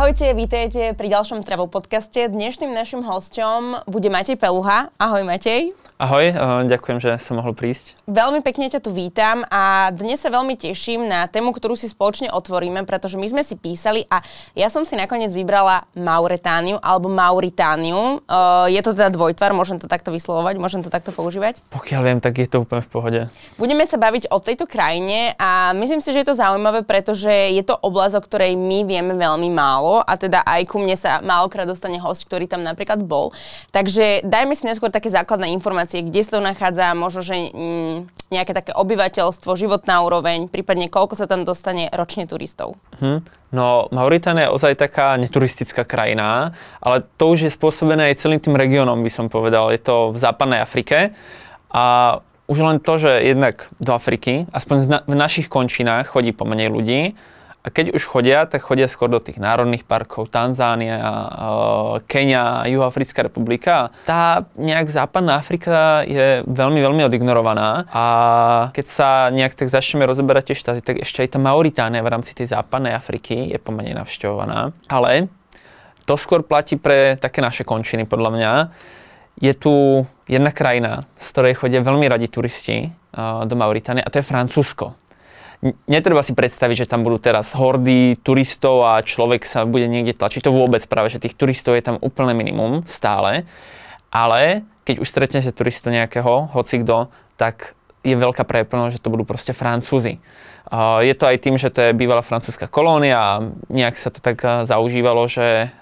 Ahojte, vítajte pri ďalšom travel podcaste. Dnešným našim hosťom bude Matej Peluha. Ahoj Matej. Ahoj, ďakujem, že som mohol prísť. Veľmi pekne ťa tu vítam a dnes sa veľmi teším na tému, ktorú si spoločne otvoríme, pretože my sme si písali a ja som si nakoniec vybrala Mauretániu alebo Mauritániu. Je to teda dvojtvar, môžem to takto vyslovovať, môžem to takto používať? Pokiaľ viem, tak je to úplne v pohode. Budeme sa baviť o tejto krajine a myslím si, že je to zaujímavé, pretože je to oblasť, o ktorej my vieme veľmi málo a teda aj ku mne sa málokrát dostane host, ktorý tam napríklad bol. Takže dajme si neskôr také základné informácie informácie, kde sa to nachádza, možno, že mm, nejaké také obyvateľstvo, životná úroveň, prípadne koľko sa tam dostane ročne turistov? Hm. No, Mauritánia je ozaj taká neturistická krajina, ale to už je spôsobené aj celým tým regiónom, by som povedal. Je to v západnej Afrike a už len to, že jednak do Afriky, aspoň v našich končinách chodí pomenej ľudí, a keď už chodia, tak chodia skôr do tých národných parkov, Tanzánia, Kenia, Juhoafrická republika. Tá nejak západná Afrika je veľmi, veľmi odignorovaná a keď sa nejak tak začneme rozoberať tie štáty, tak ešte aj tá Mauritánia v rámci tej západnej Afriky je pomene navštevovaná. Ale to skôr platí pre také naše končiny, podľa mňa. Je tu jedna krajina, z ktorej chodia veľmi radi turisti do Mauritánie a to je Francúzsko netreba si predstaviť, že tam budú teraz hordy turistov a človek sa bude niekde tlačiť. To vôbec práve, že tých turistov je tam úplne minimum stále. Ale keď už stretnete turistu nejakého, hoci kto, tak je veľká pravdepodobnosť, že to budú proste Francúzi. Je to aj tým, že to je bývalá francúzska kolónia a nejak sa to tak zaužívalo, že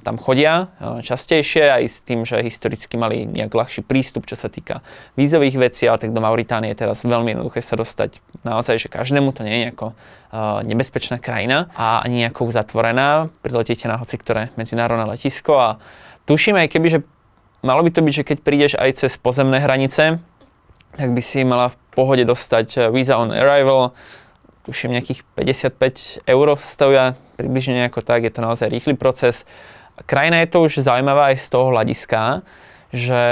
tam chodia častejšie aj s tým, že historicky mali nejak ľahší prístup, čo sa týka vízových vecí, ale tak do Mauritánie je teraz veľmi jednoduché sa dostať naozaj, že každému to nie je nejako nebezpečná krajina a ani nejako zatvorená. Priletíte na hoci ktoré medzinárodné letisko a tuším aj keby, že malo by to byť, že keď prídeš aj cez pozemné hranice, tak by si mala v pohode dostať visa on arrival, tuším nejakých 55 eur stoja, približne ako tak, je to naozaj rýchly proces. Krajina je to už zaujímavá aj z toho hľadiska, že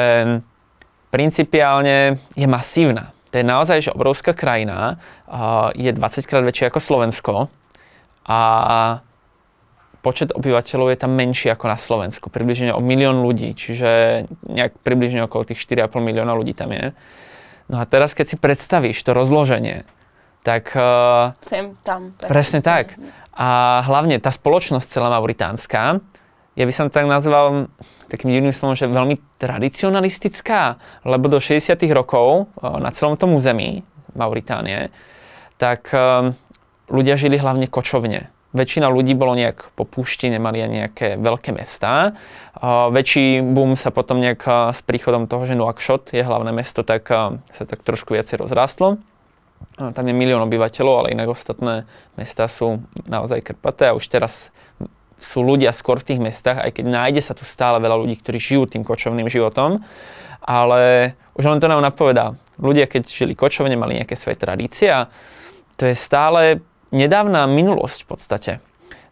principiálne je masívna. To je naozaj že obrovská krajina, je 20 krát väčšia ako Slovensko a počet obyvateľov je tam menší ako na Slovensku, približne o milión ľudí, čiže nejak približne okolo tých 4,5 milióna ľudí tam je. No a teraz, keď si predstavíš to rozloženie, tak... Uh, Sem, tam. Tak. Presne tak. A hlavne tá spoločnosť celá mauritánska, ja by som tak nazval takým divným slovom, že veľmi tradicionalistická, lebo do 60 rokov uh, na celom tom území Mauritánie, tak uh, ľudia žili hlavne kočovne. Väčšina ľudí bolo nejak po púšti, nemali ani nejaké veľké mestá. Uh, väčší boom sa potom nejak uh, s príchodom toho, že Nuakšot je hlavné mesto, tak uh, sa tak trošku viacej rozrástlo. Tam je milión obyvateľov, ale inak ostatné mesta sú naozaj krpaté a už teraz sú ľudia skôr v tých mestách, aj keď nájde sa tu stále veľa ľudí, ktorí žijú tým kočovným životom, ale už len to nám napovedá. Ľudia, keď žili kočovne, mali nejaké svoje tradície a to je stále nedávna minulosť v podstate.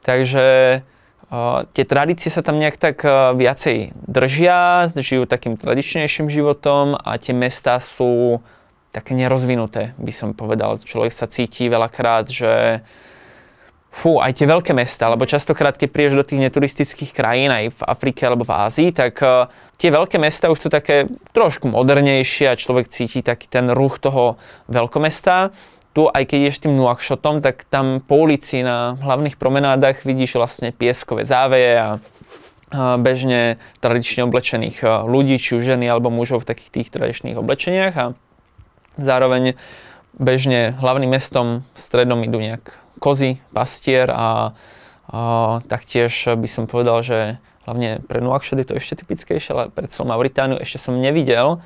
Takže uh, tie tradície sa tam nejak tak uh, viacej držia, žijú takým tradičnejším životom a tie mesta sú také nerozvinuté, by som povedal. Človek sa cíti veľakrát, že fú, aj tie veľké mesta, lebo častokrát, keď prídeš do tých neturistických krajín, aj v Afrike alebo v Ázii, tak uh, tie veľké mesta už sú také trošku modernejšie a človek cíti taký ten ruch toho veľkomesta. Tu, aj keď ideš tým Nuakšotom, tak tam po ulici na hlavných promenádach vidíš vlastne pieskové záveje a bežne tradične oblečených ľudí, či už ženy alebo mužov v takých tých tradičných oblečeniach a Zároveň bežne hlavným mestom stredom idú nejak kozy, pastier a, a taktiež by som povedal, že hlavne pre Nuakšot je to ešte typickejšie, ale pre celú Mauritániu ešte som nevidel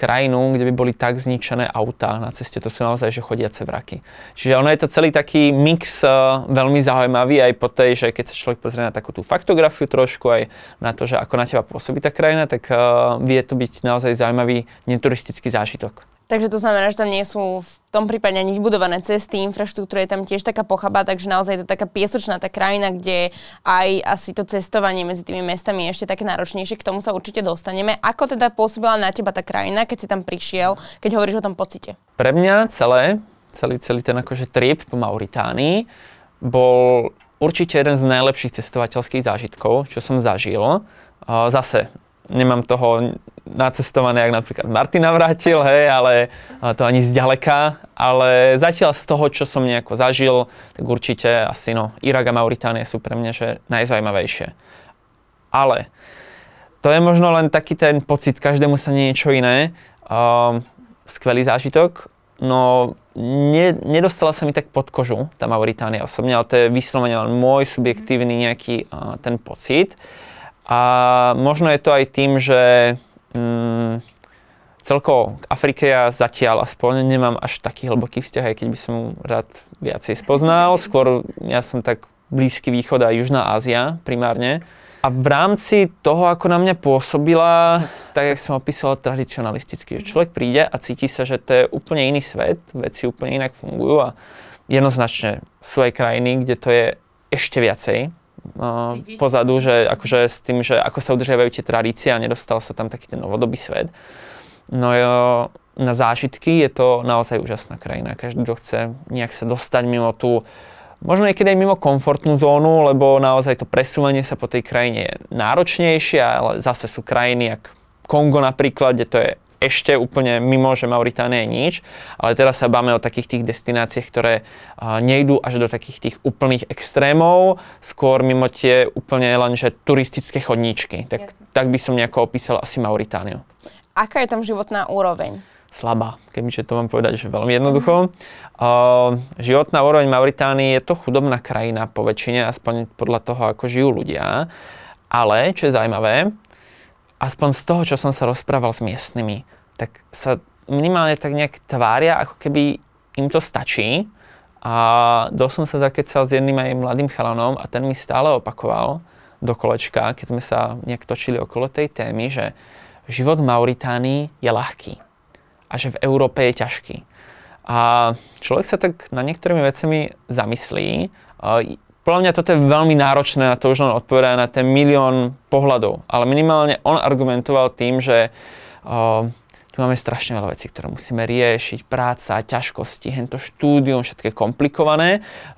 krajinu, kde by boli tak zničené autá na ceste. To sú naozaj že chodiace vraky. Čiže ono je to celý taký mix uh, veľmi zaujímavý aj po tej, že keď sa človek pozrie na takú tú faktografiu trošku, aj na to, že ako na teba pôsobí tá krajina, tak uh, vie to byť naozaj zaujímavý neturistický zážitok. Takže to znamená, že tam nie sú v tom prípade ani vybudované cesty, infraštruktúra je tam tiež taká pochaba, takže naozaj je to taká piesočná tá krajina, kde aj asi to cestovanie medzi tými mestami je ešte také náročnejšie, k tomu sa určite dostaneme. Ako teda pôsobila na teba tá krajina, keď si tam prišiel, keď hovoríš o tom pocite? Pre mňa celé, celý, celý ten akože trip po Mauritánii bol určite jeden z najlepších cestovateľských zážitkov, čo som zažil. Zase nemám toho nacestované, jak napríklad Martin navrátil, hej, ale to ani zďaleka, ale zatiaľ z toho, čo som nejako zažil, tak určite asi no, Irak a Mauritánie sú pre mňa že najzaujímavejšie. Ale to je možno len taký ten pocit, každému sa niečo iné. Um, skvelý zážitok, no ne, nedostala sa mi tak pod kožu, tá Mauritánia osobne, ale to je vyslovene len môj subjektívny nejaký uh, ten pocit. A možno je to aj tým, že um, celkovo k Afrike ja zatiaľ aspoň nemám až taký hlboký vzťah, aj keď by som rád viacej spoznal. Skôr ja som tak Blízky východ a Južná Ázia primárne. A v rámci toho, ako na mňa pôsobila, tak jak som opísal, tradicionalisticky, že človek príde a cíti sa, že to je úplne iný svet, veci úplne inak fungujú a jednoznačne sú aj krajiny, kde to je ešte viacej pozadu, že akože s tým, že ako sa udržiavajú tie tradície a nedostal sa tam taký ten novodobý svet. No jo, na zážitky je to naozaj úžasná krajina. Každý, kto chce nejak sa dostať mimo tú možno niekedy aj mimo komfortnú zónu, lebo naozaj to presúvanie sa po tej krajine je náročnejšie, ale zase sú krajiny, ako Kongo napríklad, kde to je ešte úplne mimo, že Mauritánia je nič, ale teraz sa báme o takých tých destináciách, ktoré nejdú až do takých tých úplných extrémov, skôr mimo tie úplne len, že turistické chodníčky. Tak, tak by som nejako opísal asi Mauritániu. Aká je tam životná úroveň? slabá, kebyže to mám povedať, že veľmi jednoducho. Uh, životná úroveň Mauritánii je to chudobná krajina po väčšine, aspoň podľa toho, ako žijú ľudia. Ale, čo je zaujímavé, aspoň z toho, čo som sa rozprával s miestnymi, tak sa minimálne tak nejak tvária, ako keby im to stačí. A dosť som sa zakecal s jedným aj mladým chalanom a ten mi stále opakoval do kolečka, keď sme sa nejak točili okolo tej témy, že život v Mauritánii je ľahký a že v Európe je ťažký. A človek sa tak na niektorými vecami zamyslí. Podľa mňa toto je veľmi náročné na to už len odpovedať na ten milión pohľadov. Ale minimálne on argumentoval tým, že tu máme strašne veľa vecí, ktoré musíme riešiť, práca, ťažkosti, hento štúdium, všetko je komplikované,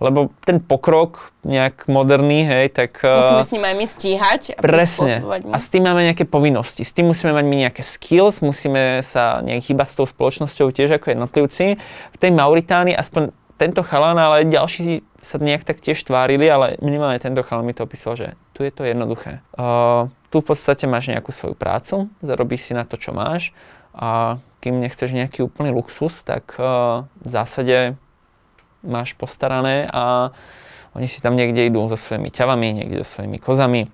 lebo ten pokrok nejak moderný, hej, tak... Musíme s ním aj my stíhať a Presne. A s tým máme nejaké povinnosti, s tým musíme mať my nejaké skills, musíme sa nejak chýbať s tou spoločnosťou tiež ako jednotlivci. V tej Mauritánii aspoň tento chalan, ale ďalší sa nejak tak tiež tvárili, ale minimálne tento chalan mi to opísal, že tu je to jednoduché. Uh, tu v podstate máš nejakú svoju prácu, zarobíš si na to, čo máš a kým nechceš nejaký úplný luxus, tak uh, v zásade máš postarané a oni si tam niekde idú so svojimi ťavami, niekde so svojimi kozami.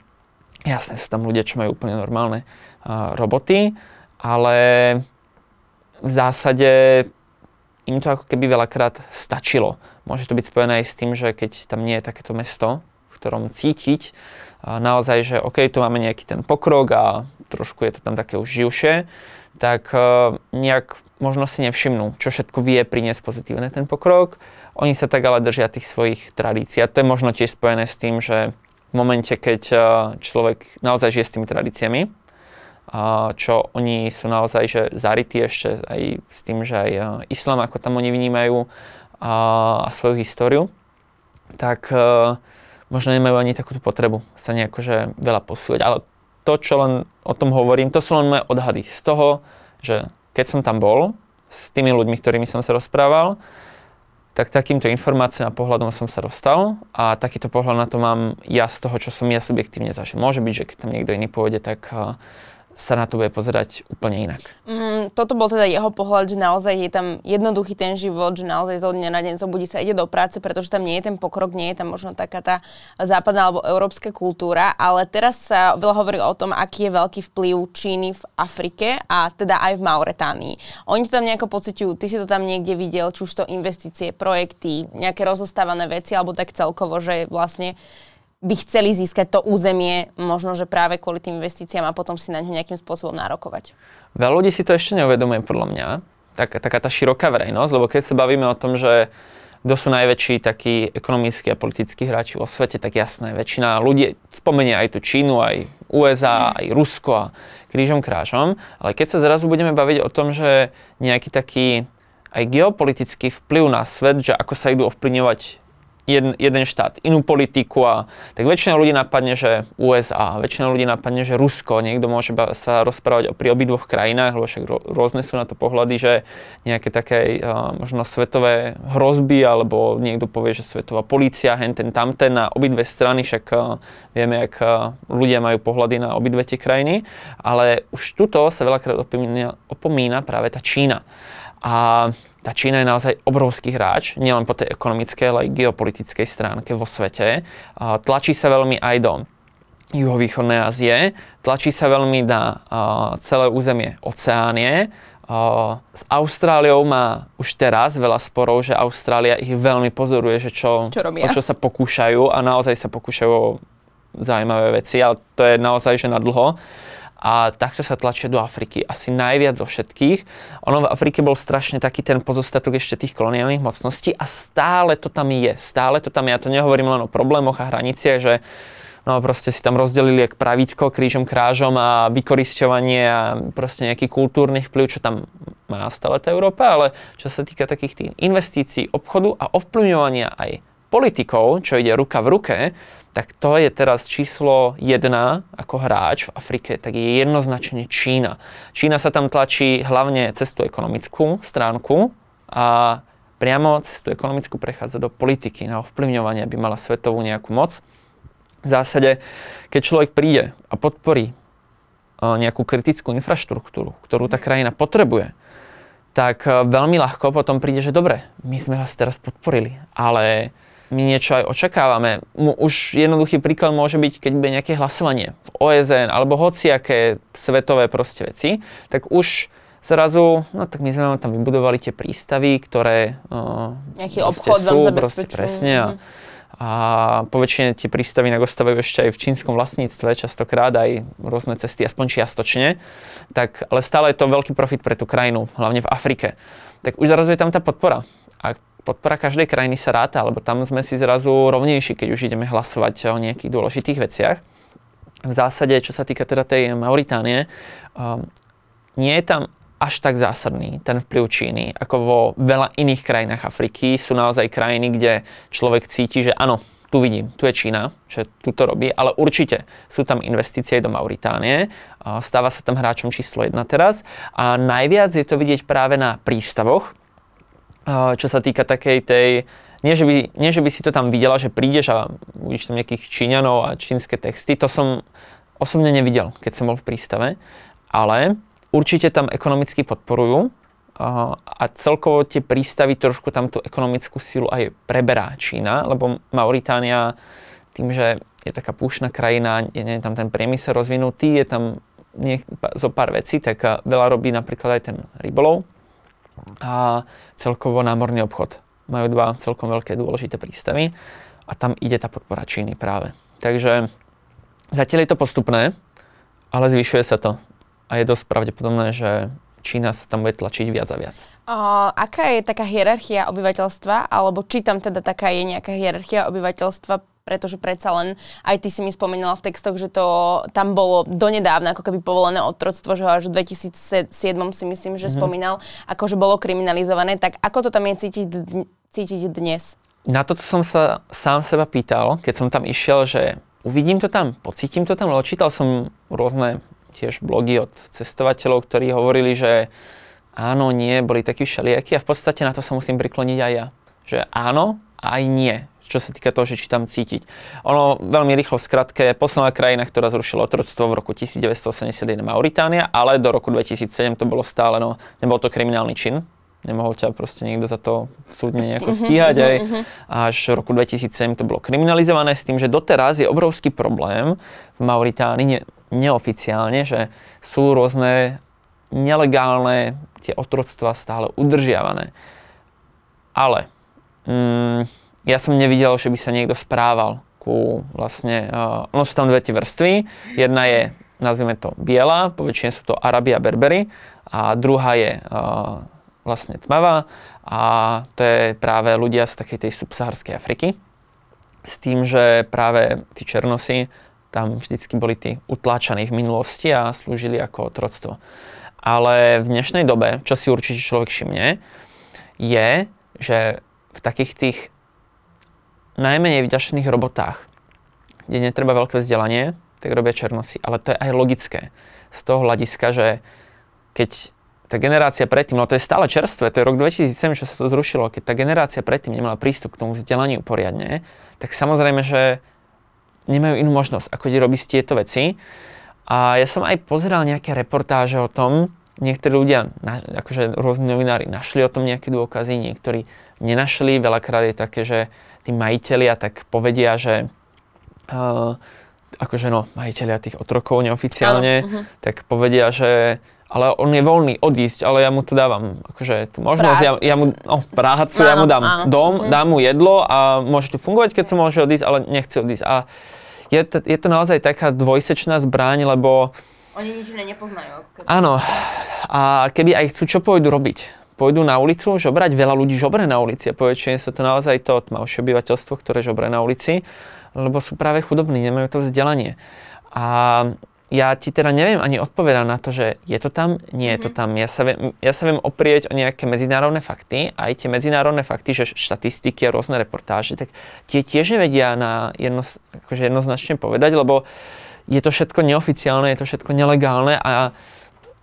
Jasne sú tam ľudia, čo majú úplne normálne uh, roboty, ale v zásade im to ako keby veľakrát stačilo. Môže to byť spojené aj s tým, že keď tam nie je takéto mesto, v ktorom cítiť naozaj, že OK, tu máme nejaký ten pokrok a trošku je to tam také už živšie, tak uh, nejak možno si nevšimnú, čo všetko vie priniesť pozitívne ten pokrok. Oni sa tak ale držia tých svojich tradícií. A to je možno tiež spojené s tým, že v momente, keď uh, človek naozaj žije s tými tradíciami, čo oni sú naozaj že zarytí ešte aj s tým, že aj uh, islám, ako tam oni vnímajú uh, a svoju históriu, tak uh, možno nemajú ani takúto potrebu sa nejako že veľa posúvať. Ale to, čo len o tom hovorím, to sú len moje odhady z toho, že keď som tam bol s tými ľuďmi, ktorými som sa rozprával, tak takýmto informáciám a pohľadom som sa dostal a takýto pohľad na to mám ja z toho, čo som ja subjektívne zažil. Môže byť, že keď tam niekto iný pôjde, tak sa na to bude pozerať úplne inak. Mm, toto bol teda jeho pohľad, že naozaj je tam jednoduchý ten život, že naozaj zo dňa na deň zobudí sa, ide do práce, pretože tam nie je ten pokrok, nie je tam možno taká tá západná alebo európska kultúra, ale teraz sa veľa hovorí o tom, aký je veľký vplyv Číny v Afrike a teda aj v Mauretánii. Oni to tam nejako pociťujú, ty si to tam niekde videl, či už to investície, projekty, nejaké rozostávané veci, alebo tak celkovo, že vlastne by chceli získať to územie, možno, že práve kvôli tým investíciám a potom si na ňo nejakým spôsobom nárokovať. Veľa ľudí si to ešte neuvedomuje, podľa mňa. Tak, taká tá široká verejnosť, lebo keď sa bavíme o tom, že kto sú najväčší takí ekonomickí a politickí hráči vo svete, tak jasné, väčšina ľudí spomenie aj tú Čínu, aj USA, mm. aj Rusko a krížom krážom, ale keď sa zrazu budeme baviť o tom, že nejaký taký aj geopolitický vplyv na svet, že ako sa idú ovplyvňovať jeden, jeden štát, inú politiku a tak väčšina ľudí napadne, že USA, väčšina ľudí napadne, že Rusko, niekto môže sa rozprávať o pri obidvoch krajinách, lebo však rôzne sú na to pohľady, že nejaké také uh, možno svetové hrozby, alebo niekto povie, že svetová polícia, henten tamten na obidve strany, však uh, vieme, ak uh, ľudia majú pohľady na obidve tie krajiny, ale už tuto sa veľakrát opomína, opomína práve tá Čína. A tá Čína je naozaj obrovský hráč, nielen po tej ekonomickej, ale aj geopolitickej stránke vo svete. Tlačí sa veľmi aj do juhovýchodnej Ázie, tlačí sa veľmi na celé územie Oceánie. S Austráliou má už teraz veľa sporov, že Austrália ich veľmi pozoruje, že čo, čo o čo sa pokúšajú a naozaj sa pokúšajú o zaujímavé veci, ale to je naozaj, že na dlho a takto sa tlačia do Afriky asi najviac zo všetkých. Ono v Afrike bol strašne taký ten pozostatok ešte tých koloniálnych mocností a stále to tam je, stále to tam je. Ja to nehovorím len o problémoch a hraniciach, že no proste si tam rozdelili jak pravítko krížom krážom a vykorisťovanie a proste nejaký kultúrny vplyv, čo tam má stále tá Európa, ale čo sa týka takých tých investícií, obchodu a ovplyvňovania aj politikov, čo ide ruka v ruke, tak to je teraz číslo jedna ako hráč v Afrike, tak je jednoznačne Čína. Čína sa tam tlačí hlavne cez tú ekonomickú stránku a priamo cez tú ekonomickú prechádza do politiky, na ovplyvňovanie, aby mala svetovú nejakú moc. V zásade, keď človek príde a podporí nejakú kritickú infraštruktúru, ktorú tá krajina potrebuje, tak veľmi ľahko potom príde, že dobre, my sme vás teraz podporili, ale my niečo aj očakávame. Už jednoduchý príklad môže byť, keď bude nejaké hlasovanie v OSN alebo hociaké svetové proste veci, tak už zrazu, no tak my sme tam vybudovali tie prístavy, ktoré uh, Nejaký obchod sú, vám presne. A, mhm. a po väčšine tie prístavy nagostávajú ešte aj v čínskom vlastníctve, častokrát aj rôzne cesty, aspoň čiastočne. Tak, ale stále je to veľký profit pre tú krajinu, hlavne v Afrike. Tak už zrazu je tam tá podpora. A podpora každej krajiny sa ráta, lebo tam sme si zrazu rovnejší, keď už ideme hlasovať o nejakých dôležitých veciach. V zásade, čo sa týka teda tej Mauritánie, um, nie je tam až tak zásadný ten vplyv Číny, ako vo veľa iných krajinách Afriky. Sú naozaj krajiny, kde človek cíti, že áno, tu vidím, tu je Čína, že tu to robí, ale určite sú tam investície do Mauritánie, stáva sa tam hráčom číslo jedna teraz a najviac je to vidieť práve na prístavoch, čo sa týka takej tej, nie že, by, nie že by si to tam videla, že prídeš a uvidíš tam nejakých Číňanov a čínske texty, to som osobne nevidel, keď som bol v prístave, ale určite tam ekonomicky podporujú a celkovo tie prístavy trošku tam tú ekonomickú silu aj preberá Čína, lebo Mauritánia tým, že je taká púšna krajina, je, nie tam ten priemysel rozvinutý, je tam nie, zo pár vecí, tak veľa robí napríklad aj ten rybolov, a celkovo námorný obchod. Majú dva celkom veľké dôležité prístavy a tam ide tá podpora Číny práve. Takže zatiaľ je to postupné, ale zvyšuje sa to. A je dosť pravdepodobné, že Čína sa tam bude tlačiť viac a viac. O, aká je taká hierarchia obyvateľstva, alebo či tam teda taká je nejaká hierarchia obyvateľstva pretože predsa len aj ty si mi spomínala v textoch, že to tam bolo donedávna ako keby povolené otroctvo, že až v 2007 si myslím, že mm-hmm. spomínal, akože bolo kriminalizované, tak ako to tam je cítiť, cítiť dnes? Na toto som sa sám seba pýtal, keď som tam išiel, že uvidím to tam, pocítim to tam, lebo čítal som rôzne tiež blogy od cestovateľov, ktorí hovorili, že áno, nie, boli takí všelijakí a v podstate na to sa musím prikloniť aj ja. Že áno, aj nie čo sa týka toho, že či tam cítiť. Ono veľmi rýchlo v skratke, posledná krajina, ktorá zrušila otroctvo v roku 1981 Mauritánia, ale do roku 2007 to bolo stále, no, nebol to kriminálny čin, nemohol ťa proste niekto za to súdne nejako mhm, stíhať. Aj. Uh-huh. Až v roku 2007 to bolo kriminalizované s tým, že doteraz je obrovský problém v Mauritánii ne, neoficiálne, že sú rôzne nelegálne tie otroctva stále udržiavané. Ale mm, ja som nevidel, že by sa niekto správal ku vlastne, uh, ono sú tam dve tie vrstvy. Jedna je, nazvime to, biela, poväčšine sú to Arabi a Berbery a druhá je uh, vlastne tmavá a to je práve ľudia z takej tej subsaharskej Afriky. S tým, že práve tí černosy tam vždycky boli tí utláčaní v minulosti a slúžili ako otroctvo. Ale v dnešnej dobe, čo si určite človek všimne, je, že v takých tých najmenej vďačných robotách, kde netreba veľké vzdelanie, tak robia černosy. Ale to je aj logické. Z toho hľadiska, že keď tá generácia predtým, no to je stále čerstvé, to je rok 2007, čo sa to zrušilo, keď tá generácia predtým nemala prístup k tomu vzdelaniu poriadne, tak samozrejme, že nemajú inú možnosť, ako robiť tieto veci. A ja som aj pozeral nejaké reportáže o tom, niektorí ľudia, akože rôzni novinári, našli o tom nejaké dôkazy, niektorí nenašli. Veľakrát je také, že tí majiteľia tak povedia, že uh, akože no, majiteľia tých otrokov neoficiálne, uh-huh. tak povedia, že ale on je voľný odísť, ale ja mu tu dávam akože tú možnosť, ja, ja mu, no, prácu, ja mu dám áno. dom, mm. dám mu jedlo a môže tu fungovať, keď sa môže odísť, ale nechce odísť. A je to, je to naozaj taká dvojsečná zbraň, lebo... Oni nič iné nepoznajú. Áno. A keby aj chcú, čo pôjdu robiť? Pôjdu na ulicu žobrať, veľa ľudí žobre na ulici a poväčšine sa to naozaj to tmavšie obyvateľstvo, ktoré žobre na ulici, lebo sú práve chudobní, nemajú to vzdelanie. A ja ti teda neviem ani odpovedať na to, že je to tam, nie je to mhm. tam. Ja sa, viem, ja sa viem oprieť o nejaké medzinárodné fakty, aj tie medzinárodné fakty, že štatistiky a rôzne reportáže, tak tie tiež nevedia na jedno, akože jednoznačne povedať, lebo je to všetko neoficiálne, je to všetko nelegálne a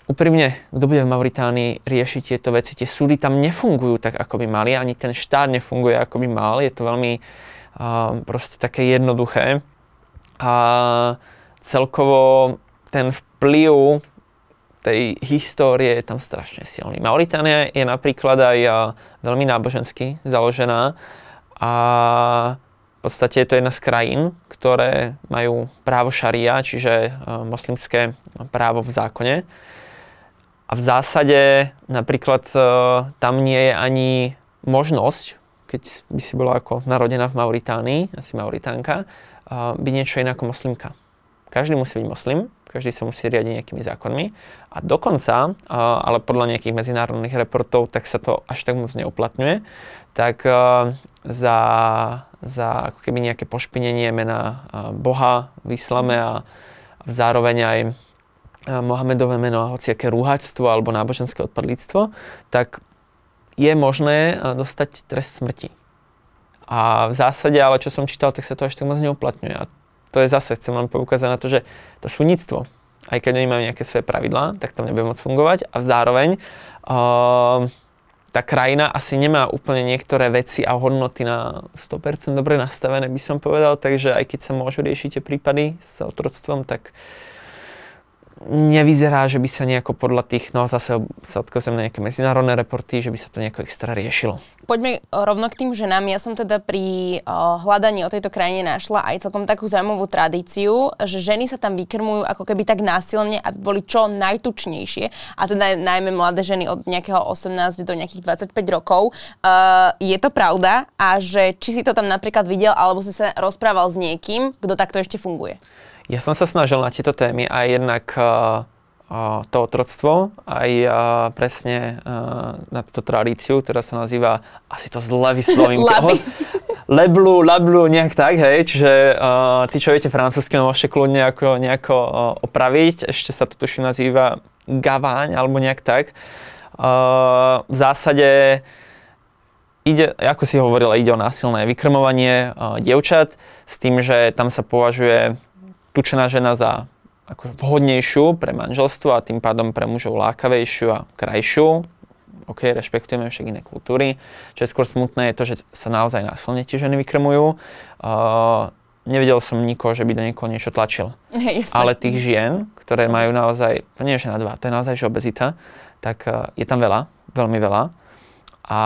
úprimne, kto bude v Mauritánii riešiť tieto veci? Tie súdy tam nefungujú tak, ako by mali, ani ten štát nefunguje, ako by mal. Je to veľmi uh, proste také jednoduché. A celkovo ten vplyv tej histórie je tam strašne silný. Mauritánia je napríklad aj veľmi nábožensky založená a v podstate je to jedna z krajín, ktoré majú právo šaria, čiže moslimské právo v zákone. A v zásade napríklad tam nie je ani možnosť, keď by si bola ako narodená v Mauritánii, asi Mauritánka, byť niečo iné ako moslimka. Každý musí byť moslim, každý sa musí riadiť nejakými zákonmi. A dokonca, ale podľa nejakých medzinárodných reportov, tak sa to až tak moc neuplatňuje, tak za, za ako keby nejaké pošpinenie mena Boha v islame a zároveň aj Mohamedové meno a hociaké rúhačstvo alebo náboženské odpadlíctvo, tak je možné dostať trest smrti. A v zásade, ale čo som čítal, tak sa to až moc neuplatňuje. A to je zase, chcem len poukázať na to, že to súdnictvo, aj keď oni majú nejaké svoje pravidlá, tak tam nebude môcť fungovať a zároveň uh, tá krajina asi nemá úplne niektoré veci a hodnoty na 100% dobre nastavené, by som povedal, takže aj keď sa môžu riešiť tie prípady s otroctvom, tak uh, nevyzerá, že by sa nejako podľa tých, no zase sa odkazujem na nejaké medzinárodné reporty, že by sa to nejako extra riešilo. Poďme rovno k tým ženám. Ja som teda pri uh, hľadaní o tejto krajine našla aj celkom takú zaujímavú tradíciu, že ženy sa tam vykrmujú ako keby tak násilne, aby boli čo najtučnejšie. A teda najmä mladé ženy od nejakého 18 do nejakých 25 rokov. Uh, je to pravda? A že či si to tam napríklad videl, alebo si sa rozprával s niekým, kto takto ešte funguje? Ja som sa snažil na tieto témy aj jednak uh, uh, to otroctvo, aj uh, presne na túto tradíciu, ktorá sa nazýva, asi to zle vyslovím, leblu, lablu, nejak tak, hej, čiže uh, tí, čo viete francúzsky, no môžete kľudne nejako, nejako uh, opraviť, ešte sa to tuším nazýva gaváň, alebo nejak tak. Uh, v zásade ide, ako si hovorila, ide o násilné vykrmovanie uh, dievčat, s tým, že tam sa považuje tučená žena za ako vhodnejšiu pre manželstvo a tým pádom pre mužov lákavejšiu a krajšiu. OK, rešpektujeme však iné kultúry. Čo je skôr smutné je to, že sa naozaj násilne tie ženy vykrmujú. Uh, nevidel som nikoho, že by do niekoho niečo tlačil. Hey, Ale tých žien, ktoré majú naozaj, to nie je žena dva, to je naozaj že obezita, tak uh, je tam veľa, veľmi veľa. A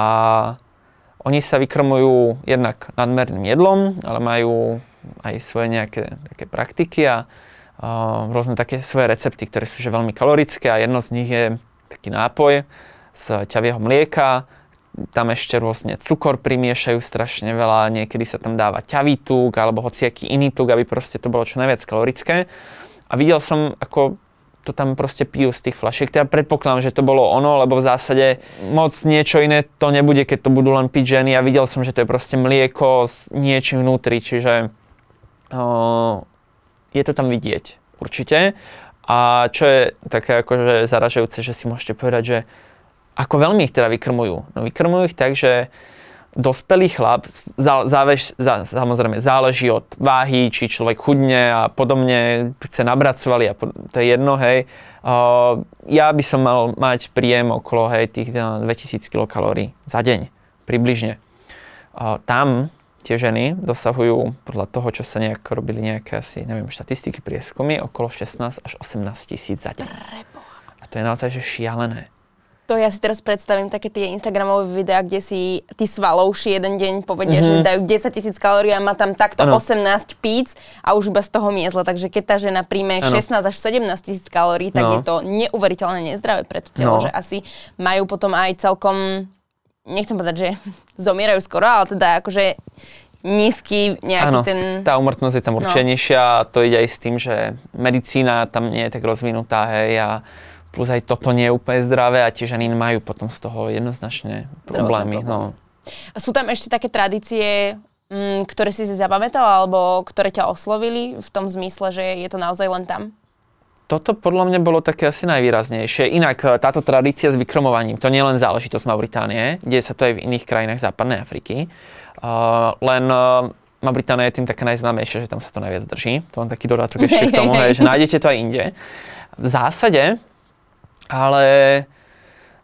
oni sa vykrmujú jednak nadmerným jedlom, ale majú aj svoje nejaké také praktiky a uh, rôzne také svoje recepty, ktoré sú že veľmi kalorické a jedno z nich je taký nápoj z ťavieho mlieka, tam ešte rôzne cukor primiešajú strašne veľa, niekedy sa tam dáva ťavý tuk alebo hociaký iný tuk, aby proste to bolo čo najviac kalorické. A videl som, ako to tam proste pijú z tých flašiek. Teda predpokladám, že to bolo ono, lebo v zásade moc niečo iné to nebude, keď to budú len piť ženy. A videl som, že to je proste mlieko s niečím vnútri, čiže je to tam vidieť, určite. A čo je také akože zaražajúce, že si môžete povedať, že ako veľmi ich teda vykrmujú. No vykrmujú ich tak, že dospelý chlap, zá, závež, zá, samozrejme záleží od váhy, či človek chudne a podobne, chce nabrať svaly a pod, to je jedno, hej. Uh, ja by som mal mať príjem okolo hej, tých 2000 kcal za deň, približne. Uh, tam tie ženy dosahujú podľa toho, čo sa nejak robili nejaké asi, neviem, štatistiky, prieskumy, okolo 16 až 18 tisíc za deň. A to je naozaj že šialené. To ja si teraz predstavím také tie Instagramové videá, kde si tí svalovši jeden deň povedia, mm-hmm. že dajú 10 tisíc kalórií a má tam takto ano. 18 píc a už iba z toho miezla. Takže keď tá žena príjme ano. 16 až 17 tisíc kalórií, tak no. je to neuveriteľne nezdravé pre to telo, no. že asi majú potom aj celkom nechcem povedať, že zomierajú skoro, ale teda akože nízky nejaký ano, ten... tá umrtnosť je tam určite no. nižšia a to ide aj s tým, že medicína tam nie je tak rozvinutá, hej, a plus aj toto nie je úplne zdravé a tie ženy majú potom z toho jednoznačne problémy. No. A sú tam ešte také tradície, m, mm, ktoré si si zapamätala alebo ktoré ťa oslovili v tom zmysle, že je to naozaj len tam? Toto podľa mňa bolo také asi najvýraznejšie. Inak e, táto tradícia s vykromovaním, to nie je len záležitosť Mauritánie, deje sa to aj v iných krajinách západnej Afriky. Uh, len uh, Mauritánia je tým také najznámejšie, že tam sa to najviac drží. To len taký dodatok ešte k tomu, hej, že nájdete to aj inde. V zásade ale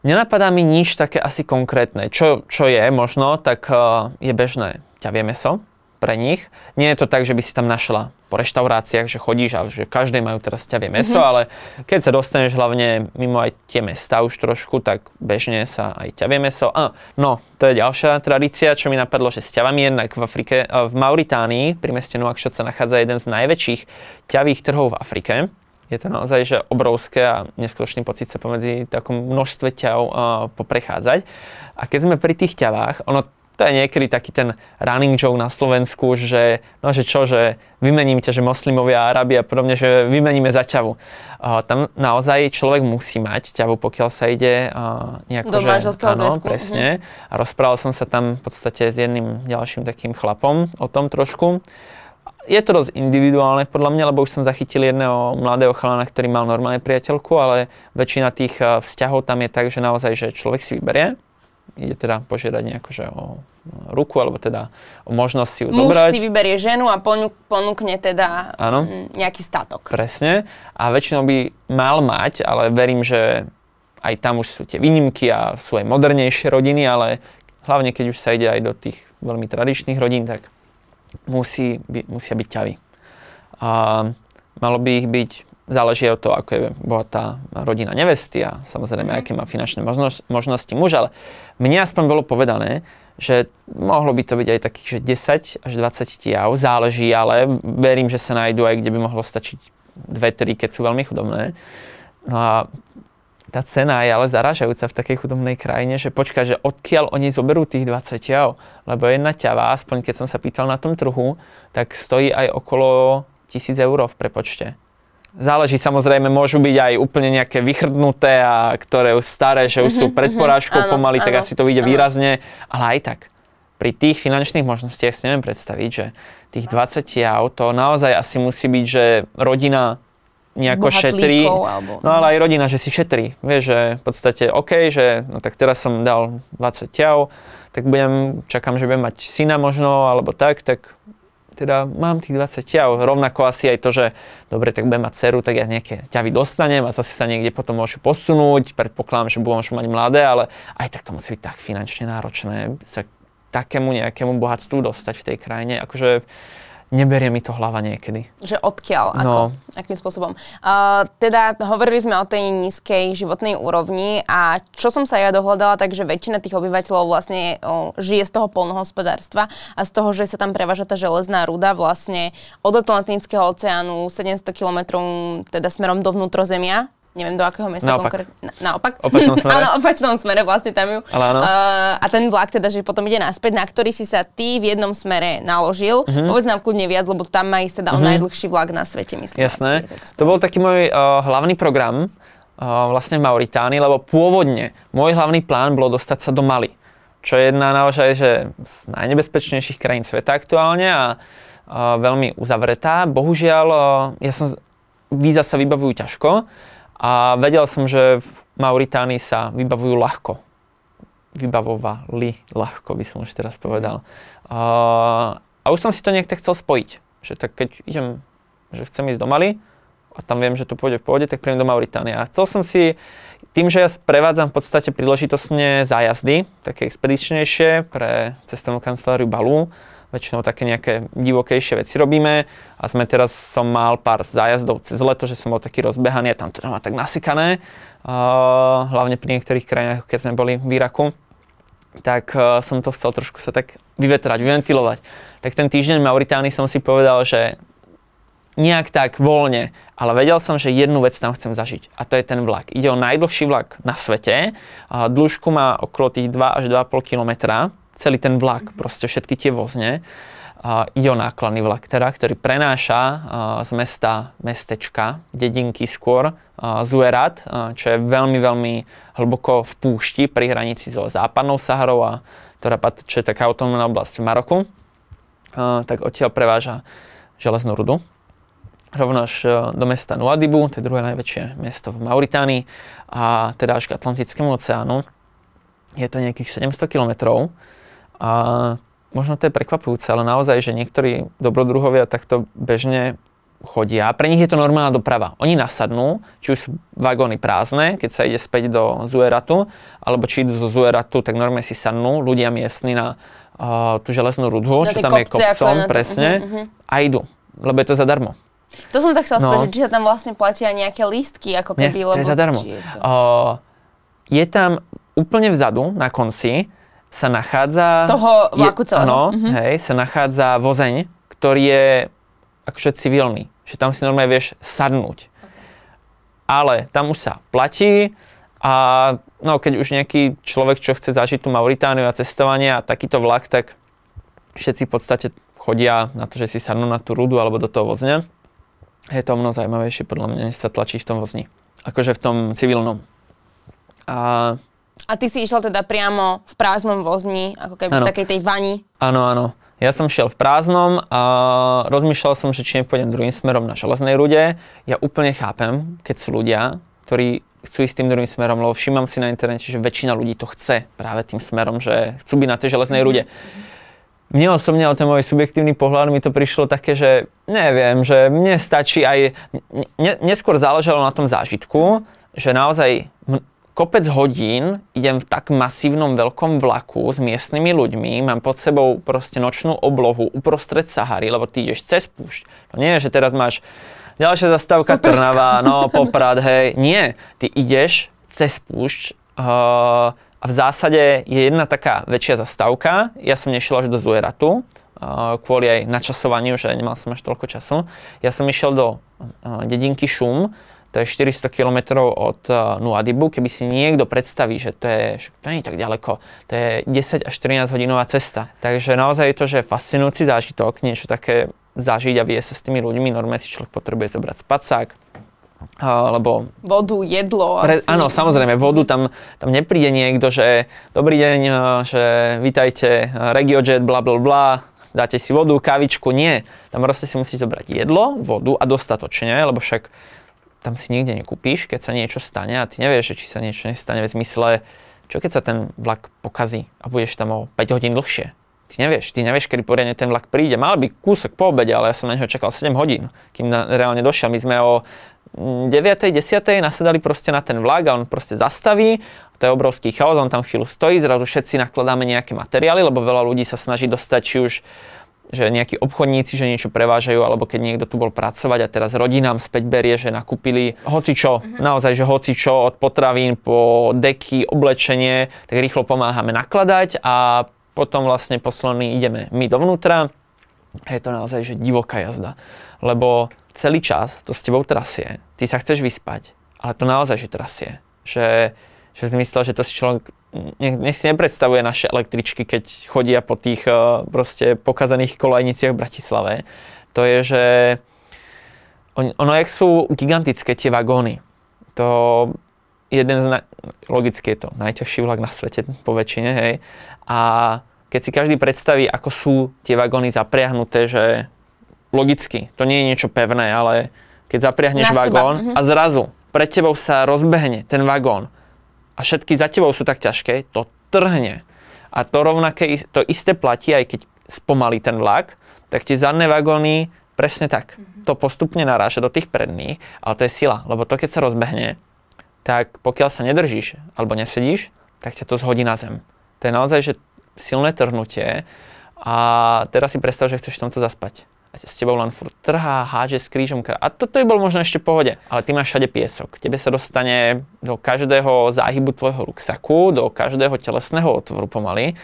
nenapadá mi nič také asi konkrétne. Čo, čo je možno, tak uh, je bežné ťavie meso pre nich. Nie je to tak, že by si tam našla po reštauráciách, že chodíš a že každej majú teraz ťavie meso, mm-hmm. ale keď sa dostaneš hlavne mimo aj tie mesta už trošku, tak bežne sa aj ťavie meso. A, no, to je ďalšia tradícia, čo mi napadlo, že s ťavami jednak v Afrike, v Mauritánii, pri meste Nuakšot sa nachádza jeden z najväčších ťavých trhov v Afrike je to naozaj že obrovské a neskutočný pocit sa pomedzi takom množstve ťav uh, poprechádzať. A keď sme pri tých ťavách, ono to je niekedy taký ten running joke na Slovensku, že no že čo, že vymením ťa, že moslimovia Arabi a podobne, že vymeníme za ťavu. Uh, tam naozaj človek musí mať ťavu, pokiaľ sa ide uh, nejako, Do že, áno, zväzku. presne. Uh-huh. A rozprával som sa tam v podstate s jedným ďalším takým chlapom o tom trošku je to dosť individuálne podľa mňa, lebo už som zachytil jedného mladého chalana, ktorý mal normálne priateľku, ale väčšina tých eh, vzťahov tam je tak, že naozaj, že človek si vyberie, ide teda požiadať nejako, že o ruku, alebo teda o možnosť si ju Muž zobrať. si vyberie ženu a ponúkne teda ano. Mm, nejaký statok. Presne. A väčšinou by mal mať, ale verím, že aj tam už sú tie výnimky a sú aj modernejšie rodiny, ale hlavne keď už sa ide aj do tých veľmi tradičných rodín, tak musí, by, musia byť ťavy. A malo by ich byť, záleží od toho, ako je bohatá rodina nevesty a samozrejme, mm. aké má finančné možnosti, muž, ale mne aspoň bolo povedané, že mohlo by to byť aj takých, že 10 až 20 tiav, záleží, ale verím, že sa nájdú aj, kde by mohlo stačiť 2-3, keď sú veľmi chudobné. No a tá cena je ale zaražajúca v takej chudobnej krajine, že počka, že odkiaľ oni zoberú tých 20 ťav, lebo jedna ťava, aspoň keď som sa pýtal na tom trhu, tak stojí aj okolo 1000 eur v prepočte. Záleží samozrejme, môžu byť aj úplne nejaké vychrdnuté a ktoré staré, že už sú mhm, pred mhm. porážkou mm-hmm, pomaly, áno, tak asi to vyjde áno. výrazne, ale aj tak. Pri tých finančných možnostiach si neviem predstaviť, že tých 20 ťav to naozaj asi musí byť, že rodina nejako šetrí. Alebo... No ale aj rodina, že si šetrí. Vieš, že v podstate OK, že no tak teraz som dal 20 ťav, tak budem, čakám, že budem mať syna možno, alebo tak, tak teda mám tých 20 ťav. Rovnako asi aj to, že dobre, tak budem mať dceru, tak ja nejaké ťavy dostanem a zase sa niekde potom môžu posunúť. Predpokladám, že budem mať mladé, ale aj tak to musí byť tak finančne náročné sa takému nejakému bohatstvu dostať v tej krajine. Akože neberie mi to hlava niekedy. Že odkiaľ, no. ako, akým spôsobom. Uh, teda hovorili sme o tej nízkej životnej úrovni a čo som sa ja dohľadala, takže väčšina tých obyvateľov vlastne o, žije z toho polnohospodárstva a z toho, že sa tam prevaža tá železná ruda vlastne od Atlantického oceánu 700 km teda smerom do vnútrozemia neviem do akého mesta naopak. konkrétne. Na, naopak? Opačnom smere? áno, opačnom smere, vlastne tam ju. Ale áno. Uh, a ten vlak teda, že potom ide naspäť, na ktorý si sa ty v jednom smere naložil. Uh-huh. Povedz nám kľudne viac, lebo tam má ísť teda uh-huh. o najdlhší vlak na svete, myslím. Jasné. To bol taký môj uh, hlavný program uh, vlastne v Mauritánii, lebo pôvodne môj hlavný plán bolo dostať sa do Mali, čo je jedna naozaj že z najnebezpečnejších krajín sveta aktuálne a uh, veľmi uzavretá. Bohužiaľ, uh, ja som, víza sa vybavujú ťažko, a vedel som, že v Mauritánii sa vybavujú ľahko. vybavovali ľahko, by som už teraz povedal. Uh, a už som si to niekde chcel spojiť. Že tak keď idem, že chcem ísť do Mali, a tam viem, že to pôjde v pôde, tak príjem do Mauritánie. A chcel som si, tým, že ja prevádzam v podstate príležitostne zájazdy, také expedičnejšie pre cestovnú kanceláriu Balu, väčšinou také nejaké divokejšie veci robíme. A sme teraz, som mal pár zájazdov cez leto, že som bol taký rozbehaný a tam to má tak nasykané, uh, hlavne pri niektorých krajinách, keď sme boli v Iraku, tak uh, som to chcel trošku sa tak vyvetrať, vyventilovať. Tak ten týždeň v som si povedal, že nejak tak voľne, ale vedel som, že jednu vec tam chcem zažiť. A to je ten vlak. Ide o najdlhší vlak na svete, dĺžku má okolo tých 2 až 2,5 kilometra, celý ten vlak, mm-hmm. proste všetky tie vozne. ide o nákladný vlak, teda, ktorý prenáša z mesta mestečka, dedinky skôr, Zuerat, čo je veľmi, veľmi hlboko v púšti pri hranici so západnou Saharou a ktorá čo je taká autonómna oblasť v Maroku, tak odtiaľ preváža železnú rudu rovno až e, do mesta Nuadibu, to je druhé najväčšie mesto v Mauritánii a teda až k Atlantickému oceánu. Je to nejakých 700 kilometrov a možno to je prekvapujúce, ale naozaj, že niektorí dobrodruhovia takto bežne chodia. Pre nich je to normálna doprava. Oni nasadnú, či už sú vagóny prázdne, keď sa ide späť do Zueratu, alebo či idú zo Zueratu, tak normálne si sadnú ľudia miestni na uh, tú železnú rudhu, čo tam kopce, je kopcom, presne, uh-huh, a idú, lebo je to zadarmo. To som sa chcela no. spýtať, či sa tam vlastne platia nejaké lístky, ako keby, Nie, to je zadarmo. Je, to... uh, je tam úplne vzadu, na konci, sa nachádza... Toho vlaku celého. Áno, uh-huh. hej, sa nachádza vozeň, ktorý je akože civilný. Že tam si normálne vieš sadnúť. Ale tam už sa platí a no, keď už nejaký človek, čo chce zažiť tú Mauritániu a cestovanie a takýto vlak, tak všetci v podstate chodia na to, že si sadnú na tú rudu alebo do toho vozňa je to mnoho zaujímavejšie podľa mňa, než sa tlačí v tom vozni. Akože v tom civilnom. A, a ty si išiel teda priamo v prázdnom vozni, ako keby ano. v takej tej vani? Áno, áno. Ja som šiel v prázdnom a rozmýšľal som, že či nepôjdem druhým smerom na železnej rude. Ja úplne chápem, keď sú ľudia, ktorí chcú ísť tým druhým smerom, lebo všímam si na internete, že väčšina ľudí to chce práve tým smerom, že chcú byť na tej železnej rude. Mm-hmm mne osobne, ale ten môj subjektívny pohľad mi to prišlo také, že neviem, že mne stačí aj, ne, neskôr záležalo na tom zážitku, že naozaj kopec hodín idem v tak masívnom veľkom vlaku s miestnymi ľuďmi, mám pod sebou proste nočnú oblohu uprostred Sahary, lebo ty ideš cez púšť. To nie že teraz máš ďalšia zastávka Trnava, no Poprad, hej. Nie, ty ideš cez púšť, uh, a v zásade je jedna taká väčšia zastávka. Ja som nešiel až do Zueratu, kvôli aj načasovaniu, že nemal som až toľko času. Ja som išiel do dedinky Šum, to je 400 km od Nuadibu. Keby si niekto predstaví, že to je, to nie je tak ďaleko, to je 10 až 13 hodinová cesta. Takže naozaj je to, že fascinujúci zážitok, niečo také zažiť a vie sa s tými ľuďmi. Normálne si človek potrebuje zobrať spacák, lebo... Vodu, jedlo pre, asi. Áno, samozrejme, vodu tam, tam nepríde niekto, že dobrý deň, že vítajte, RegioJet, bla bla bla, dáte si vodu, kávičku, nie. Tam proste si musíte zobrať jedlo, vodu a dostatočne, lebo však tam si nikde nekúpíš, keď sa niečo stane a ty nevieš, či sa niečo nestane v zmysle, čo keď sa ten vlak pokazí a budeš tam o 5 hodín dlhšie. Ty nevieš, ty nevieš, kedy poriadne ten vlak príde. Mal by kúsok po obede, ale ja som na neho čakal 7 hodín, kým na, reálne došiel. My sme o 9. 10. nasedali proste na ten vlak a on proste zastaví, to je obrovský chaos, on tam chvíľu stojí, zrazu všetci nakladáme nejaké materiály, lebo veľa ľudí sa snaží dostať či už že nejakí obchodníci, že niečo prevážajú, alebo keď niekto tu bol pracovať a teraz rodinám späť berie, že nakúpili hocičo, mm-hmm. naozaj, že hocičo od potravín po deky, oblečenie, tak rýchlo pomáhame nakladať a potom vlastne posledný ideme my dovnútra. Je to naozaj, že divoká jazda, lebo celý čas to s tebou trasie, ty sa chceš vyspať, ale to naozaj, že trasie. Že, že v zmysle, že to si človek nech, nech si nepredstavuje naše električky, keď chodia po tých uh, proste pokazaných kolejniciach v Bratislave. To je, že on, ono, jak sú gigantické tie vagóny, to jeden z, na, logicky je to najťažší vlak na svete po väčšine, hej, a keď si každý predstaví, ako sú tie vagóny zapriahnuté, že logicky, to nie je niečo pevné, ale keď zapriahneš Na vagón uh-huh. a zrazu pred tebou sa rozbehne ten vagón a všetky za tebou sú tak ťažké, to strhne. A to rovnaké, to isté platí, aj keď spomalí ten vlak, tak tie zadné vagóny presne tak. Mm-hmm. To postupne naráža do tých predných, ale to je sila, lebo to keď sa rozbehne, tak pokiaľ sa nedržíš alebo nesedíš, tak ťa to zhodí na zem. To je naozaj že silné trhnutie a teraz si predstav, že chceš v tomto zaspať. A s tebou len furt trhá, háže s krížom. A toto by bol možno ešte v pohode. Ale ty máš všade piesok. Tebe sa dostane do každého záhybu tvojho ruksaku, do každého telesného otvoru pomaly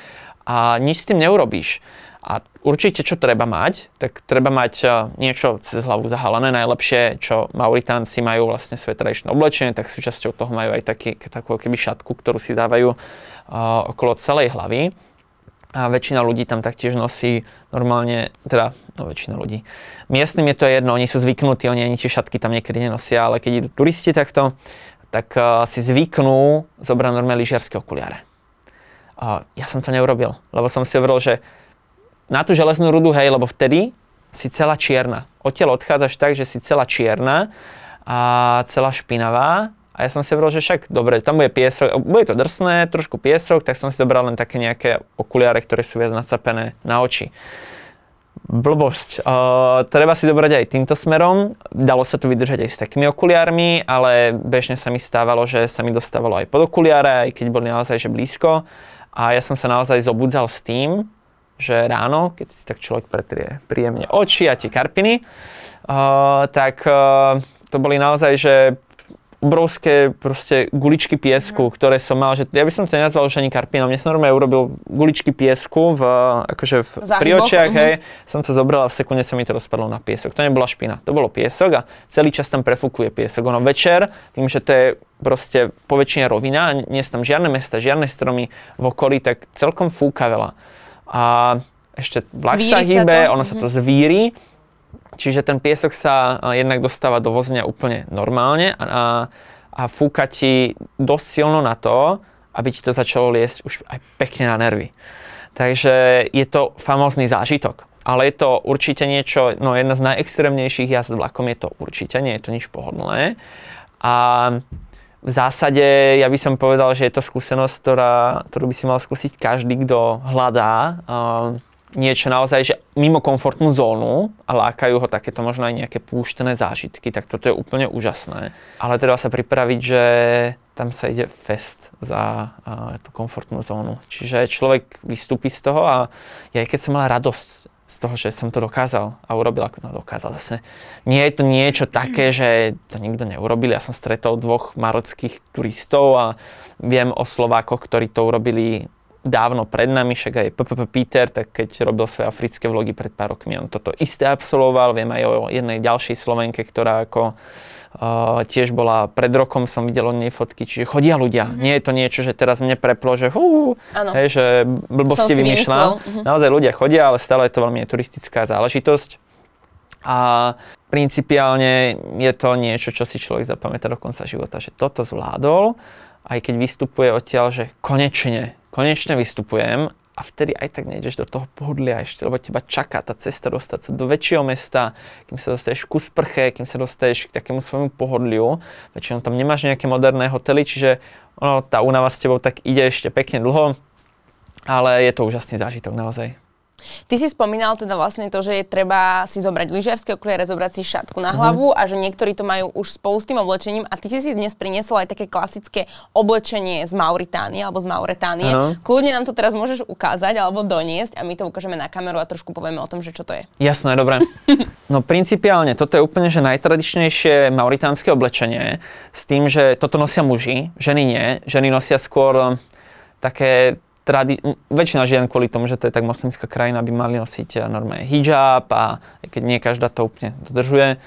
a nič s tým neurobíš. A určite, čo treba mať, tak treba mať e, niečo cez hlavu zahalené. Najlepšie, čo Mauritánci majú vlastne svoje tradičné oblečenie, tak súčasťou toho majú aj taký, takú keby šatku, ktorú si dávajú uh, okolo celej hlavy. A väčšina ľudí tam taktiež nosí normálne, teda no väčšina ľudí. Miestnym je to jedno, oni sú zvyknutí, oni ani tie šatky tam niekedy nenosia, ale keď idú turisti takto, tak uh, si zvyknú zobrať normálne lyžiarske okuliare. Uh, ja som to neurobil, lebo som si hovoril, že na tú železnú rudu, hej, lebo vtedy si celá čierna. Odtiaľ odchádzaš tak, že si celá čierna a celá špinavá. A ja som si hovoril, že však dobre, tam bude piesok, bude to drsné, trošku piesok, tak som si dobral len také nejaké okuliare, ktoré sú viac nacapené na oči. Blbosť. Uh, treba si dobrať aj týmto smerom. Dalo sa tu vydržať aj s takými okuliármi, ale bežne sa mi stávalo, že sa mi dostávalo aj pod okuliare, aj keď boli naozaj že blízko. A ja som sa naozaj zobudzal s tým, že ráno, keď si tak človek pretrie príjemne oči a tie karpiny, uh, tak uh, to boli naozaj, že obrovské proste guličky piesku, mm. ktoré som mal, že ja by som to nenazval už ani karpinom, mne som normálne urobil guličky piesku v, akože v, pri očiach, mm-hmm. hej, som to zobral a v sekunde sa mi to rozpadlo na piesok. To nebola špina, to bolo piesok a celý čas tam prefúkuje piesok. Ono večer, tým, že to je proste poväčšine rovina, nie sú tam žiadne mesta, žiadne stromy v okolí, tak celkom fúka veľa a ešte vlak sa hýbe, sa ono mm-hmm. sa to mhm. zvíri, čiže ten piesok sa jednak dostáva do vozňa úplne normálne a, a fúka ti dosť silno na to, aby ti to začalo liesť už aj pekne na nervy. Takže je to famózny zážitok. Ale je to určite niečo, no jedna z najextrémnejších jazd vlakom je to určite, nie je to nič pohodlné. A v zásade ja by som povedal, že je to skúsenosť, ktorá, ktorú by si mal skúsiť každý, kto hľadá uh, niečo naozaj, že mimo komfortnú zónu a lákajú ho takéto možno aj nejaké púštené zážitky, tak toto je úplne úžasné. Ale treba sa pripraviť, že tam sa ide fest za uh, tú komfortnú zónu. Čiže človek vystúpi z toho a ja keď som mal radosť z toho, že som to dokázal a urobil, ako no dokázal zase. Nie je to niečo také, že to nikto neurobil. Ja som stretol dvoch marockých turistov a viem o Slovákoch, ktorí to urobili dávno pred nami, však aj PPP Peter, tak keď robil svoje africké vlogy pred pár rokmi, on toto isté absolvoval. Viem aj o jednej ďalšej Slovenke, ktorá ako Uh, tiež bola pred rokom, som videl od nej fotky, čiže chodia ľudia. Mm-hmm. Nie je to niečo, že teraz mne preplo, že hú, hej, že blbosti vymýšľam. Mm-hmm. Naozaj ľudia chodia, ale stále je to veľmi turistická záležitosť. A principiálne je to niečo, čo si človek zapamätá do konca života, že toto zvládol, aj keď vystupuje odtiaľ, že konečne, konečne vystupujem a vtedy aj tak nejdeš do toho pohodlia ešte, lebo teba čaká tá cesta dostať sa do väčšieho mesta, kým sa dostaneš ku sprche, kým sa dostaneš k takému svojmu pohodliu. Väčšinou tam nemáš nejaké moderné hotely, čiže ono, tá únava s tebou tak ide ešte pekne dlho, ale je to úžasný zážitok naozaj. Ty si spomínal teda vlastne to, že je treba si zobrať lyžiarske okuliare, zobrať si šatku na hlavu mm-hmm. a že niektorí to majú už spolu s tým oblečením a ty si si dnes priniesol aj také klasické oblečenie z Mauritánie alebo z Mauretánie. Uh-huh. Kľudne nám to teraz môžeš ukázať alebo doniesť a my to ukážeme na kameru a trošku povieme o tom, že čo to je. Jasné, dobre. No principiálne, toto je úplne že najtradičnejšie mauritánske oblečenie s tým, že toto nosia muži, ženy nie. Ženy nosia skôr také tradi- väčšina žien kvôli tomu, že to je tak moslimská krajina, by mali nosiť eh, normálne hijab a keď nie každá to úplne dodržuje.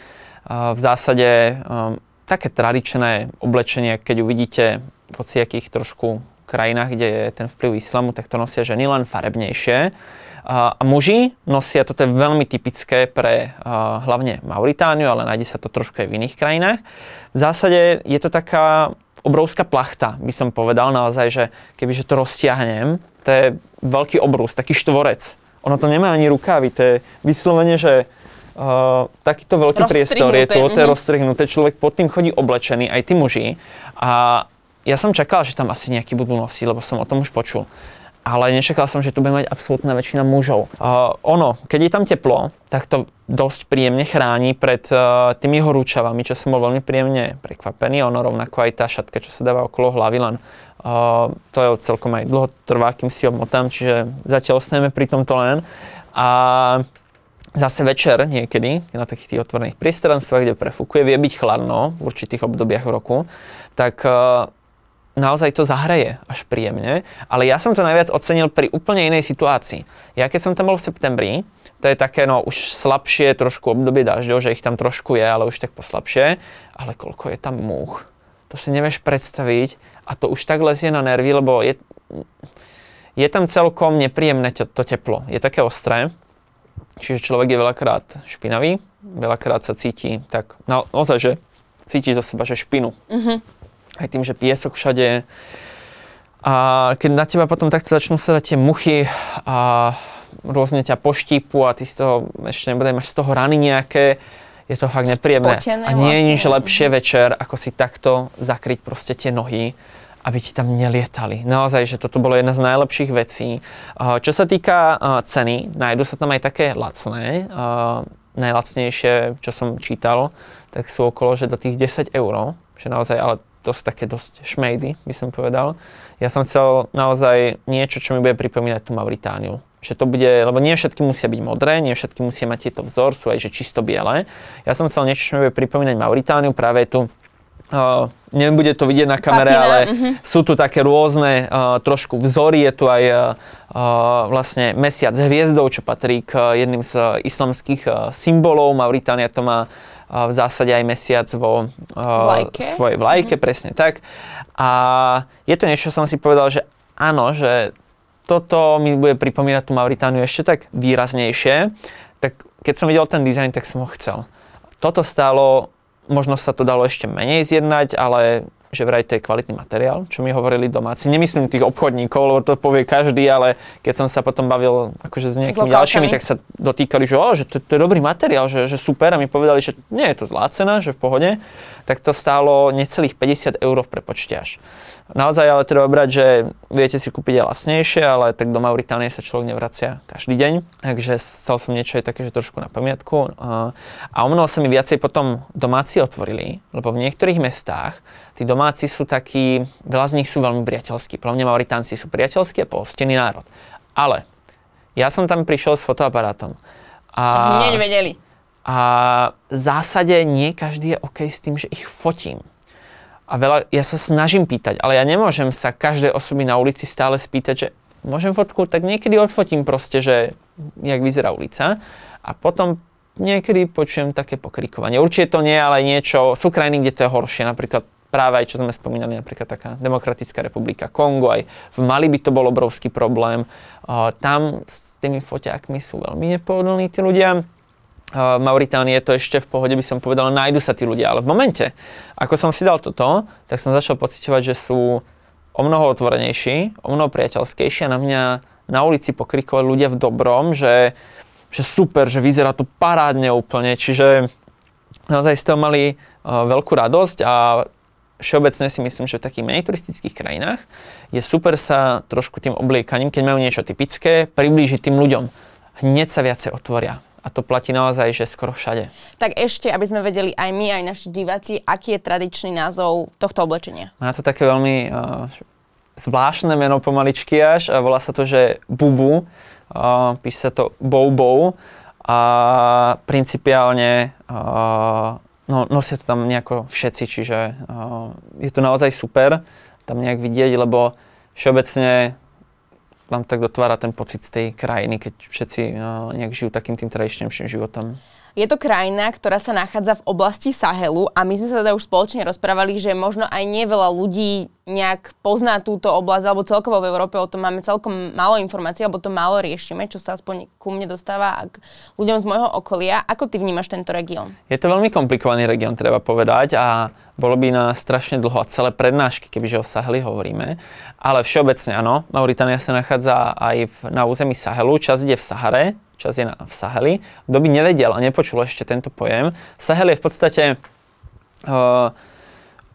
V zásade um, také tradičné oblečenie, keď uvidíte v hociakých trošku krajinách, kde je ten vplyv islamu, tak to nosia ženy len farebnejšie. A muži nosia, toto je veľmi typické pre hlavne Mauritániu, ale nájde sa to trošku aj v iných krajinách. V zásade je to taká obrovská plachta, by som povedal naozaj, že kebyže to roztiahnem, to je veľký obrus, taký štvorec. Ono to nemá ani rukávy, to je vyslovene, že uh, takýto veľký priestor je to, to je mhm. rozstrihnuté, človek pod tým chodí oblečený, aj tí muži. A ja som čakal, že tam asi nejaký budú nosiť, lebo som o tom už počul ale nečakal som, že tu bude mať absolútna väčšina mužov. Uh, ono, keď je tam teplo, tak to dosť príjemne chráni pred uh, tými horúčavami, čo som bol veľmi príjemne prekvapený. Ono rovnako aj tá šatka, čo sa dáva okolo hlavy, len uh, to je celkom aj dlho trvá, kým si obmotám, čiže zatiaľ ostaneme pri tomto len. A zase večer niekedy, na takých tých otvorených priestranstvách, kde prefúkuje, vie byť chladno v určitých obdobiach roku, tak uh, naozaj to zahreje až príjemne, ale ja som to najviac ocenil pri úplne inej situácii. Ja keď som tam bol v septembri, to je také no už slabšie trošku obdobie dažďov, že ich tam trošku je, ale už tak poslabšie, ale koľko je tam múch. To si nevieš predstaviť a to už tak lezie na nervy, lebo je, je tam celkom nepríjemné to, to teplo. Je také ostré, čiže človek je veľakrát špinavý, veľakrát sa cíti tak naozaj, že cíti zo seba, že špinu. Mm-hmm aj tým, že piesok všade. A keď na teba potom takto začnú sa dať tie muchy a rôzne ťa poštípu a ty z toho ešte nebude máš z toho rany nejaké, je to fakt nepríjemné. Spotené a nie je vlastne. nič lepšie večer, ako si takto zakryť proste tie nohy aby ti tam nelietali. Naozaj, že toto bolo jedna z najlepších vecí. Čo sa týka ceny, nájdu sa tam aj také lacné. Najlacnejšie, čo som čítal, tak sú okolo, že do tých 10 eur. Že naozaj, ale dosť také dosť šmejdy, by som povedal. Ja som chcel naozaj niečo, čo mi bude pripomínať tú Mauritániu. Že to bude, lebo nie všetky musia byť modré, nie všetky musia mať tieto vzor, sú aj že čisto biele. Ja som chcel niečo, čo mi bude pripomínať Mauritániu, práve tu Uh, nebude to vidieť na kamere, Patina, ale uh-huh. sú tu také rôzne uh, trošku vzory. Je tu aj uh, vlastne mesiac hviezdou, čo patrí k uh, jedným z islamských uh, symbolov. Mauritánia to má v zásade aj mesiac vo vlajke. svojej vlajke, mm-hmm. presne tak. A je to niečo, čo som si povedal, že áno, že toto mi bude pripomínať tú Mauritániu ešte tak výraznejšie, tak keď som videl ten dizajn, tak som ho chcel. Toto stálo, možno sa to dalo ešte menej zjednať, ale že vraj to je kvalitný materiál, čo mi hovorili domáci. Nemyslím tých obchodníkov, lebo to povie každý, ale keď som sa potom bavil akože s nejakými ďalšími, tak sa dotýkali, že, oh, že to, to je dobrý materiál, že, že super a mi povedali, že nie je to zlá cena, že v pohode, tak to stálo necelých 50 eur v prepočte až. Naozaj ale treba brať, že viete si kúpiť aj lacnejšie, ale tak do Mauritánie sa človek nevracia každý deň, takže chcel som niečo aj také, že trošku na pamiatku. A o mnoho sa mi viacej potom domáci otvorili, lebo v niektorých mestách tí domáci sú takí, veľa z nich sú veľmi priateľskí. Podľa mňa Mauritánci sú priateľskí a pohostený národ. Ale ja som tam prišiel s fotoaparátom. A, Hneď vedeli. A v zásade nie každý je OK s tým, že ich fotím a veľa, ja sa snažím pýtať, ale ja nemôžem sa každej osoby na ulici stále spýtať, že môžem fotku, tak niekedy odfotím proste, že jak vyzerá ulica a potom niekedy počujem také pokrikovanie. Určite to nie, ale niečo, sú krajiny, kde to je horšie, napríklad práve aj čo sme spomínali, napríklad taká Demokratická republika Kongo, aj v Mali by to bol obrovský problém. Tam s tými foťákmi sú veľmi nepohodlní tí ľudia. Mauritánie to ešte v pohode by som povedal, nájdu sa tí ľudia. Ale v momente, ako som si dal toto, tak som začal pocitovať, že sú o mnoho otvorenejší, o mnoho priateľskejší a na mňa na ulici pokrikovali ľudia v dobrom, že, že super, že vyzerá to parádne úplne. Čiže naozaj z toho mali veľkú radosť a všeobecne si myslím, že v takých menej turistických krajinách je super sa trošku tým obliekaním, keď majú niečo typické, priblížiť tým ľuďom. Hneď sa viacej otvoria a to platí naozaj, že skoro všade. Tak ešte, aby sme vedeli aj my, aj naši diváci, aký je tradičný názov tohto oblečenia. Má to také veľmi uh, zvláštne meno pomaličky až, a volá sa to, že Bubu, uh, píše sa to Boubou a principiálne uh, no, nosia to tam nejako všetci, čiže uh, je to naozaj super tam nejak vidieť, lebo všeobecne vám tak dotvára ten pocit z tej krajiny, keď všetci uh, nejak žijú takým tým tradičnejším životom. Je to krajina, ktorá sa nachádza v oblasti Sahelu a my sme sa teda už spoločne rozprávali, že možno aj nie veľa ľudí nejak pozná túto oblasť, alebo celkovo v Európe o tom máme celkom málo informácií, alebo to málo riešime, čo sa aspoň ku mne dostáva a k ľuďom z môjho okolia. Ako ty vnímaš tento región? Je to veľmi komplikovaný región, treba povedať a bolo by na strašne dlho a celé prednášky, kebyže o Saheli hovoríme. Ale všeobecne áno, Mauritania sa nachádza aj v, na území Sahelu, čas ide v Sahare, čas je na, v Saheli. Kto by nevedel a nepočul ešte tento pojem, Sahel je v podstate uh,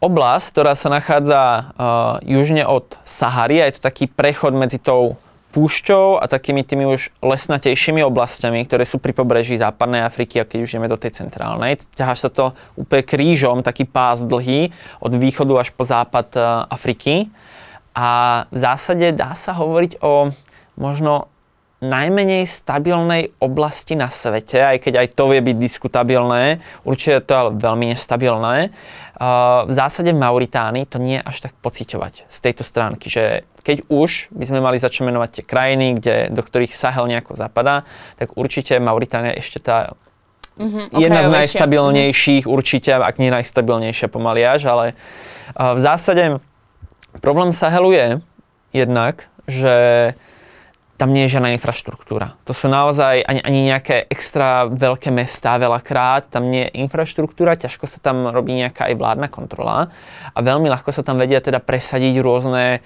oblasť, ktorá sa nachádza uh, južne od Sahary a je to taký prechod medzi tou púšťou a takými tými už lesnatejšími oblastiami, ktoré sú pri pobreží západnej Afriky a keď už ideme do tej centrálnej. Ťaháš sa to úplne krížom, taký pás dlhý od východu až po západ uh, Afriky. A v zásade dá sa hovoriť o možno najmenej stabilnej oblasti na svete, aj keď aj to vie byť diskutabilné, určite to je ale veľmi nestabilné. V zásade v Mauritánii to nie je až tak pociťovať z tejto stránky, že keď už by sme mali začať menovať tie krajiny, kde, do ktorých Sahel nejako zapadá, tak určite Mauritánia ešte tá Mm-hmm, jedna z najstabilnejších, mm-hmm. určite, ak nie najstabilnejšia pomaly až, ale v zásade problém Sahelu je jednak, že tam nie je žiadna infraštruktúra. To sú naozaj ani, ani nejaké extra veľké mestá veľakrát, tam nie je infraštruktúra, ťažko sa tam robí nejaká aj vládna kontrola a veľmi ľahko sa tam vedia teda presadiť rôzne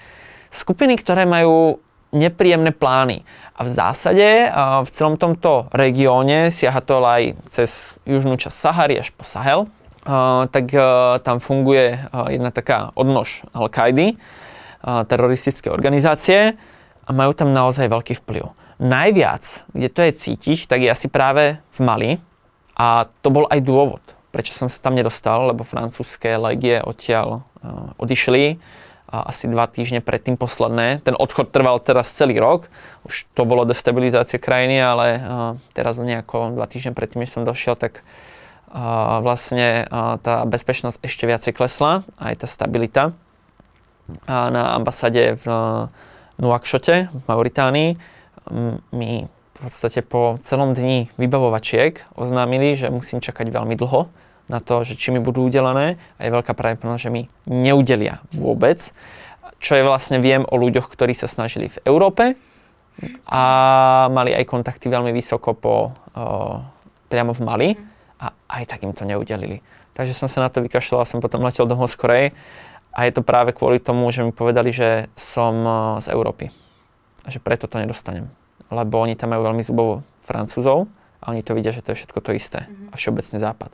skupiny, ktoré majú nepríjemné plány. A v zásade v celom tomto regióne, siaha to aj cez južnú časť Sahary až po Sahel, tak tam funguje jedna taká odnož Al-Kaidy, teroristické organizácie, a majú tam naozaj veľký vplyv. Najviac, kde to je cítiť, tak je asi práve v Mali a to bol aj dôvod, prečo som sa tam nedostal, lebo francúzske legie odtiaľ uh, odišli uh, asi dva týždne predtým posledné. Ten odchod trval teraz celý rok, už to bolo destabilizácia krajiny, ale uh, teraz nejako dva týždne predtým, než som došiel, tak uh, vlastne uh, tá bezpečnosť ešte viacej klesla, aj tá stabilita. A na ambasade v Nuakšote v Mauritánii mi v podstate po celom dni vybavovačiek oznámili, že musím čakať veľmi dlho na to, že či mi budú udelené a je veľká pravdepodobnosť, že mi neudelia vôbec. Čo je vlastne viem o ľuďoch, ktorí sa snažili v Európe a mali aj kontakty veľmi vysoko po, o, priamo v Mali a aj tak im to neudelili. Takže som sa na to vykašľal a som potom letel domov z Koreje a je to práve kvôli tomu, že mi povedali, že som eh, z Európy. A že preto to nedostanem. Lebo oni tam majú veľmi zubovo Francúzov a oni to vidia, že to je všetko to isté. Mm-hmm. A všeobecne západ.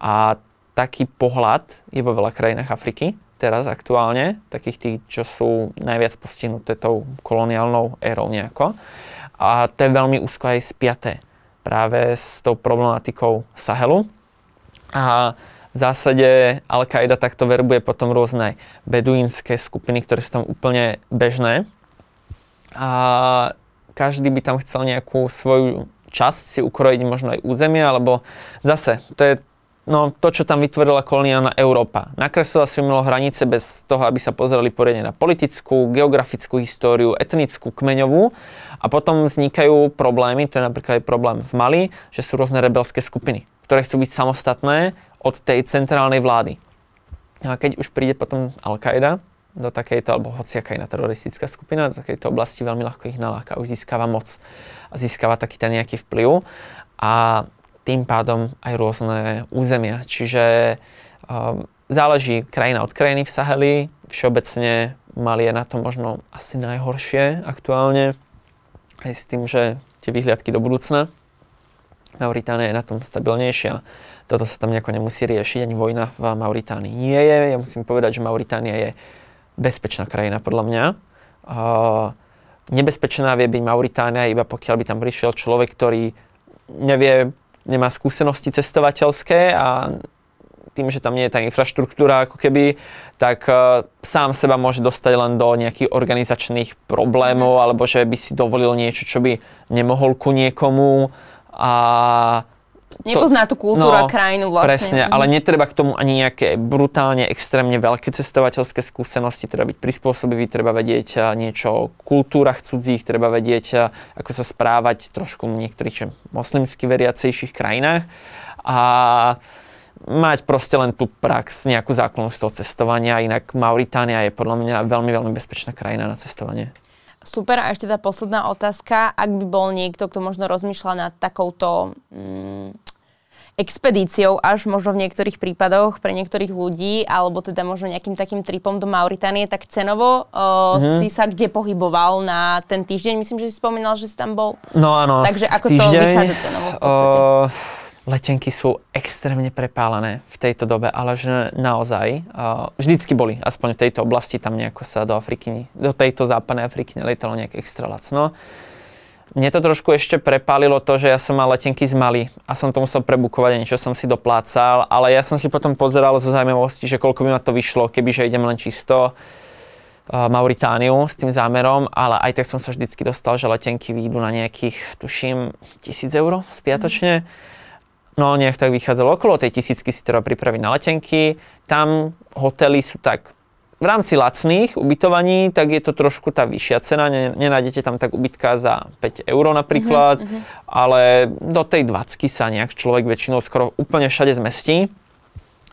A taký pohľad je vo veľa krajinách Afriky, teraz aktuálne, takých tých, čo sú najviac postihnuté tou koloniálnou érou nejako. A to je veľmi úzko aj spiaté práve s tou problematikou Sahelu. A v zásade Al-Qaida takto verbuje potom rôzne beduínske skupiny, ktoré sú tam úplne bežné. A každý by tam chcel nejakú svoju časť si ukrojiť možno aj územie, alebo zase, to je no, to, čo tam vytvorila koloniálna Európa. Nakreslila si umelo hranice bez toho, aby sa pozerali poriadne na politickú, geografickú históriu, etnickú, kmeňovú a potom vznikajú problémy, to je napríklad aj problém v Mali, že sú rôzne rebelské skupiny, ktoré chcú byť samostatné od tej centrálnej vlády. A keď už príde potom Al-Qaida do takejto, alebo hociaká iná teroristická skupina, do takejto oblasti veľmi ľahko ich naláka, už získava moc a získava taký ten nejaký vplyv a tým pádom aj rôzne územia. Čiže um, záleží krajina od krajiny v Saheli, všeobecne Mali je na to možno asi najhoršie aktuálne, aj s tým, že tie výhľadky do budúcna. Mauritánia je na tom stabilnejšia toto sa tam nejako nemusí riešiť, ani vojna v Mauritánii nie je. Ja musím povedať, že Mauritánia je bezpečná krajina podľa mňa. Uh, nebezpečná vie byť Mauritánia, iba pokiaľ by tam prišiel človek, ktorý nevie, nemá skúsenosti cestovateľské a tým, že tam nie je tá infraštruktúra ako keby, tak uh, sám seba môže dostať len do nejakých organizačných problémov, mm. alebo že by si dovolil niečo, čo by nemohol ku niekomu a Nepozná tú kultúru no, krajinu vlastne. Presne, mhm. ale netreba k tomu ani nejaké brutálne, extrémne veľké cestovateľské skúsenosti, treba byť prispôsobivý, treba vedieť niečo o kultúrach cudzích, treba vedieť, ako sa správať trošku v niektorých moslimsky veriacejších krajinách a mať proste len tú prax, nejakú základnú z toho cestovania, inak Mauritánia je podľa mňa veľmi, veľmi bezpečná krajina na cestovanie. Super, a ešte tá posledná otázka. Ak by bol niekto, kto možno rozmýšľa nad takouto mm, expedíciou až možno v niektorých prípadoch pre niektorých ľudí, alebo teda možno nejakým takým tripom do Mauritánie, tak cenovo uh, mm-hmm. si sa kde pohyboval na ten týždeň? Myslím, že si spomínal, že si tam bol. No áno. Takže ako týždeň, to vychádza cenovo v podstate? Uh, letenky sú extrémne prepálené v tejto dobe, ale že naozaj uh, vždycky boli, aspoň v tejto oblasti, tam nejako sa do Afriky, do tejto západnej Afriky nelietalo nejak extra lacno. Mne to trošku ešte prepálilo to, že ja som mal letenky z Mali a som to musel prebukovať a niečo som si doplácal, ale ja som si potom pozeral zo zaujímavosti, že koľko by ma to vyšlo, kebyže idem len čisto uh, Mauritániu s tým zámerom, ale aj tak som sa vždycky dostal, že letenky výjdu na nejakých, tuším, tisíc eur spiatočne. Mm No nejak tak vychádzalo okolo tej tisícky si treba pripraviť na letenky. Tam hotely sú tak v rámci lacných ubytovaní, tak je to trošku tá vyššia cena. Nenájdete tam tak ubytka za 5 eur napríklad, uh-huh. ale do tej 20 sa nejak človek väčšinou skoro úplne všade zmestí.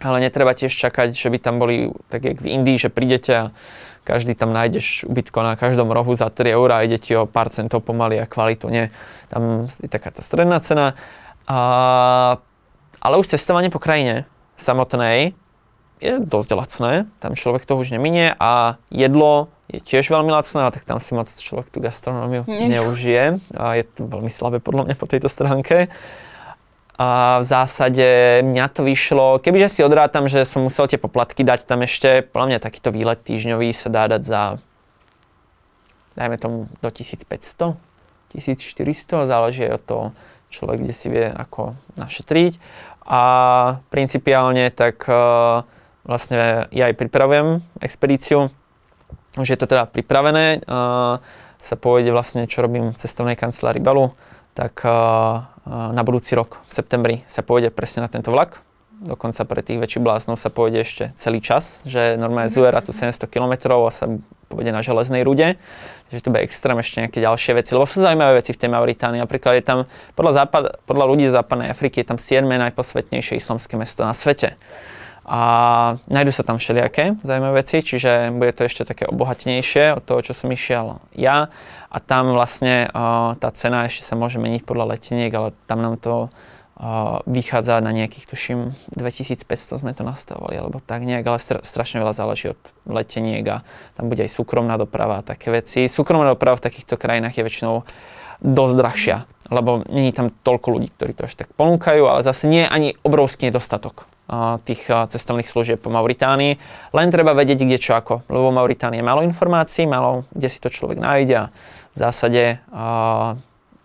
Ale netreba tiež čakať, že by tam boli, tak jak v Indii, že prídete a každý tam nájdeš ubytko na každom rohu za 3 eur a ide ti o pár centov pomaly a kvalitu. Nie, tam je taká tá stredná cena. A, ale už cestovanie po krajine samotnej je dosť lacné, tam človek to už neminie a jedlo je tiež veľmi lacné, tak tam si moc človek tú gastronómiu neužije. A je to veľmi slabé podľa mňa po tejto stránke. A v zásade mňa to vyšlo, kebyže si odrátam, že som musel tie poplatky dať tam ešte, podľa mňa takýto výlet týždňový sa dá dať za, dajme tomu, do 1500, 1400, záleží od toho, človek kde si vie ako našetriť. A principiálne tak uh, vlastne ja aj pripravujem expedíciu. Už je to teda pripravené. Uh, sa pôjde vlastne, čo robím v cestovnej kancelárii Balu, tak uh, na budúci rok v septembri sa pôjde presne na tento vlak. Dokonca pre tých väčších bláznov sa pôjde ešte celý čas, že normálne z tu 700 km a sa pôjde na železnej rude, že tu bude extrém ešte nejaké ďalšie veci, lebo sú zaujímavé veci v tej Mauritánii. Napríklad je tam, podľa, západ, podľa ľudí z západnej Afriky je tam 7. najposvetnejšie islamské mesto na svete. A nájdu sa tam všelijaké zaujímavé veci, čiže bude to ešte také obohatenejšie od toho, čo som išiel ja. A tam vlastne uh, tá cena ešte sa môže meniť podľa leteniek, ale tam nám to vychádza na nejakých, tuším, 2500 sme to nastavovali, alebo tak nejak, ale strašne veľa záleží od leteniek a tam bude aj súkromná doprava a také veci. Súkromná doprava v takýchto krajinách je väčšinou dosť drahšia, lebo není tam toľko ľudí, ktorí to až tak ponúkajú, ale zase nie je ani obrovský nedostatok tých cestovných služieb po Mauritánii. Len treba vedieť, kde čo ako, lebo Mauritánie je málo informácií, málo kde si to človek nájde a v zásade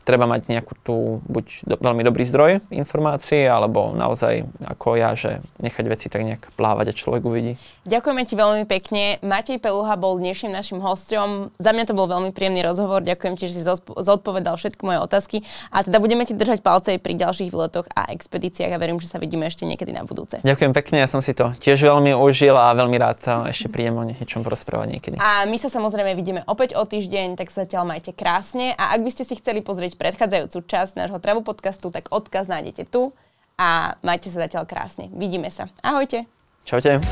treba mať nejakú tú, buď do, veľmi dobrý zdroj informácií, alebo naozaj ako ja, že nechať veci tak nejak plávať a človek uvidí. Ďakujeme ti veľmi pekne. Matej Peluha bol dnešným našim hostom. Za mňa to bol veľmi príjemný rozhovor. Ďakujem ti, že si zodpovedal všetky moje otázky. A teda budeme ti držať palce pri ďalších výletoch a expedíciách a verím, že sa vidíme ešte niekedy na budúce. Ďakujem pekne, ja som si to tiež veľmi užil a veľmi rád ešte prídem o niečom porozprávať niekedy. A my sa samozrejme vidíme opäť o týždeň, tak sa zatiaľ majte krásne a ak by ste si chceli pozrieť predchádzajúcu časť nášho travu podcastu, tak odkaz nájdete tu a majte sa zatiaľ krásne. Vidíme sa. Ahojte. Čaute.